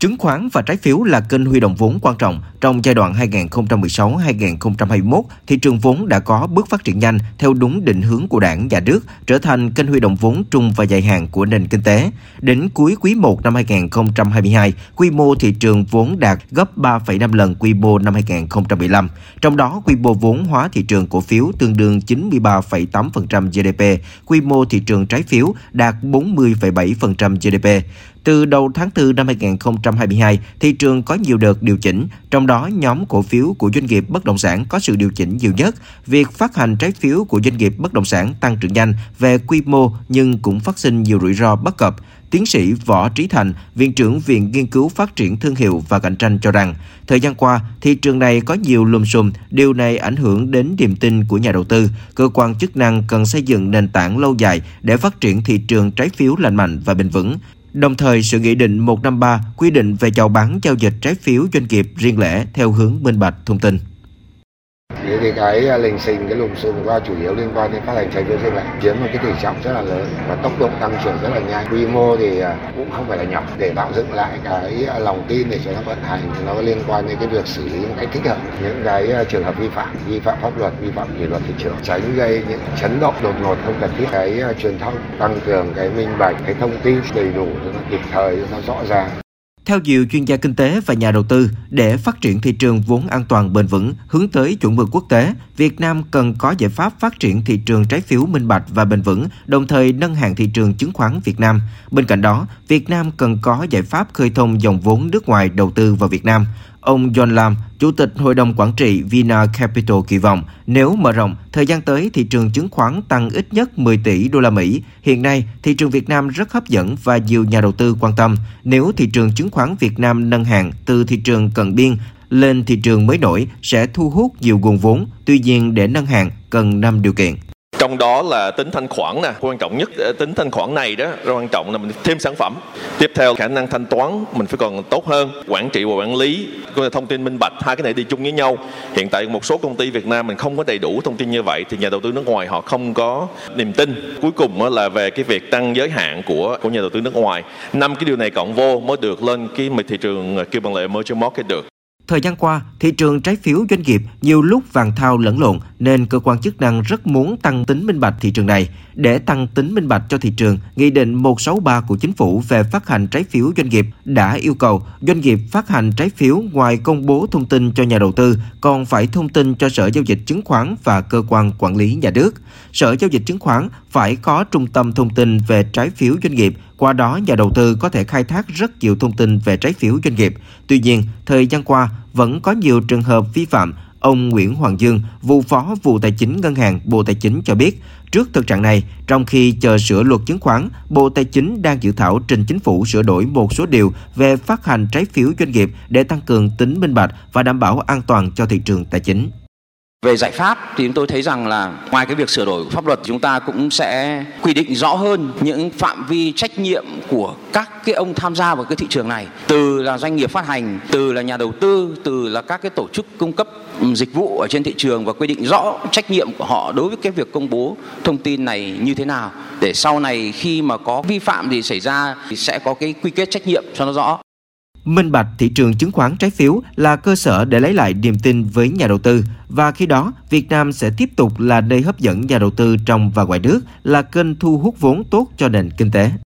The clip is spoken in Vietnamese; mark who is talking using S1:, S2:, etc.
S1: Chứng khoán và trái phiếu là kênh huy động vốn quan trọng. Trong giai đoạn 2016-2021, thị trường vốn đã có bước phát triển nhanh theo đúng định hướng của đảng, nhà nước, trở thành kênh huy động vốn trung và dài hạn của nền kinh tế. Đến cuối quý 1 năm 2022, quy mô thị trường vốn đạt gấp 3,5 lần quy mô năm 2015. Trong đó, quy mô vốn hóa thị trường cổ phiếu tương đương 93,8% GDP, quy mô thị trường trái phiếu đạt 40,7% GDP. Từ đầu tháng 4 năm 2022, thị trường có nhiều đợt điều chỉnh, trong đó nhóm cổ phiếu của doanh nghiệp bất động sản có sự điều chỉnh nhiều nhất. Việc phát hành trái phiếu của doanh nghiệp bất động sản tăng trưởng nhanh về quy mô nhưng cũng phát sinh nhiều rủi ro bất cập. Tiến sĩ Võ Trí Thành, Viện trưởng Viện Nghiên cứu Phát triển Thương hiệu và Cạnh tranh cho rằng, thời gian qua, thị trường này có nhiều lùm xùm, điều này ảnh hưởng đến niềm tin của nhà đầu tư. Cơ quan chức năng cần xây dựng nền tảng lâu dài để phát triển thị trường trái phiếu lành mạnh và bền vững. Đồng thời, sự nghị định 153 quy định về chào bán giao dịch trái phiếu doanh nghiệp riêng lẻ theo hướng minh bạch thông tin
S2: thì cái, cái à, lình xình, cái lùm xùm qua chủ yếu liên quan đến phát hành trái phiếu riêng lẻ chiếm một cái tỷ trọng rất là lớn và tốc độ tăng trưởng rất là nhanh. Quy mô thì à, cũng không phải là nhỏ để tạo dựng lại cái à, lòng tin để cho nó vận hành thì nó liên quan đến cái việc xử lý một cách thích hợp những cái trường hợp vi phạm, vi phạm pháp luật, vi phạm kỷ luật thị trường, tránh gây những chấn động đột ngột không cần thiết. Cái truyền thông tăng cường cái minh bạch, cái thông tin đầy đủ cho nó kịp thời, cho nó rõ ràng.
S1: Theo nhiều chuyên gia kinh tế và nhà đầu tư, để phát triển thị trường vốn an toàn bền vững hướng tới chuẩn mực quốc tế, Việt Nam cần có giải pháp phát triển thị trường trái phiếu minh bạch và bền vững, đồng thời nâng hạng thị trường chứng khoán Việt Nam. Bên cạnh đó, Việt Nam cần có giải pháp khơi thông dòng vốn nước ngoài đầu tư vào Việt Nam. Ông John Lam, Chủ tịch Hội đồng Quản trị Vina Capital kỳ vọng nếu mở rộng, thời gian tới thị trường chứng khoán tăng ít nhất 10 tỷ đô la Mỹ. Hiện nay, thị trường Việt Nam rất hấp dẫn và nhiều nhà đầu tư quan tâm. Nếu thị trường chứng khoán Việt Nam nâng hạng từ thị trường cận biên lên thị trường mới nổi sẽ thu hút nhiều nguồn vốn. Tuy nhiên, để nâng hạng cần 5 điều kiện
S3: trong đó là tính thanh khoản nè, quan trọng nhất ờ, tính thanh khoản này đó quan trọng là mình thêm sản phẩm. Tiếp theo, khả năng thanh toán, mình phải còn tốt hơn, quản trị và quản lý. Cũng là thông tin minh bạch, hai cái này đi chung với nhau. Hiện tại một số công ty Việt Nam mình không có đầy đủ thông tin như vậy, thì nhà đầu tư nước ngoài họ không có niềm tin. Cuối cùng là về cái việc tăng giới hạn của của nhà đầu tư nước ngoài. Năm cái điều này cộng vô mới được lên cái thị trường ờ, kêu bằng là emerging market được.
S1: Thời gian qua, thị trường trái phiếu doanh nghiệp nhiều lúc vàng thao lẫn lộn nên cơ quan chức năng rất muốn tăng tính minh bạch thị trường này. Để tăng tính minh bạch cho thị trường, Nghị định 163 của Chính phủ về phát hành trái phiếu doanh nghiệp đã yêu cầu doanh nghiệp phát hành trái phiếu ngoài công bố thông tin cho nhà đầu tư còn phải thông tin cho Sở Giao dịch Chứng khoán và cơ quan quản lý nhà nước. Sở Giao dịch Chứng khoán phải có trung tâm thông tin về trái phiếu doanh nghiệp qua đó, nhà đầu tư có thể khai thác rất nhiều thông tin về trái phiếu doanh nghiệp. Tuy nhiên, thời gian qua vẫn có nhiều trường hợp vi phạm. Ông Nguyễn Hoàng Dương, vụ phó vụ tài chính ngân hàng Bộ Tài chính cho biết, trước thực trạng này, trong khi chờ sửa luật chứng khoán, Bộ Tài chính đang dự thảo trình chính phủ sửa đổi một số điều về phát hành trái phiếu doanh nghiệp để tăng cường tính minh bạch và đảm bảo an toàn cho thị trường tài chính.
S4: Về giải pháp thì chúng tôi thấy rằng là ngoài cái việc sửa đổi pháp luật chúng ta cũng sẽ quy định rõ hơn những phạm vi trách nhiệm của các cái ông tham gia vào cái thị trường này. Từ là doanh nghiệp phát hành, từ là nhà đầu tư, từ là các cái tổ chức cung cấp dịch vụ ở trên thị trường và quy định rõ trách nhiệm của họ đối với cái việc công bố thông tin này như thế nào. Để sau này khi mà có vi phạm gì xảy ra thì sẽ có cái quy kết trách nhiệm cho nó rõ.
S1: Minh bạch thị trường chứng khoán trái phiếu là cơ sở để lấy lại niềm tin với nhà đầu tư và khi đó Việt Nam sẽ tiếp tục là nơi hấp dẫn nhà đầu tư trong và ngoài nước, là kênh thu hút vốn tốt cho nền kinh tế.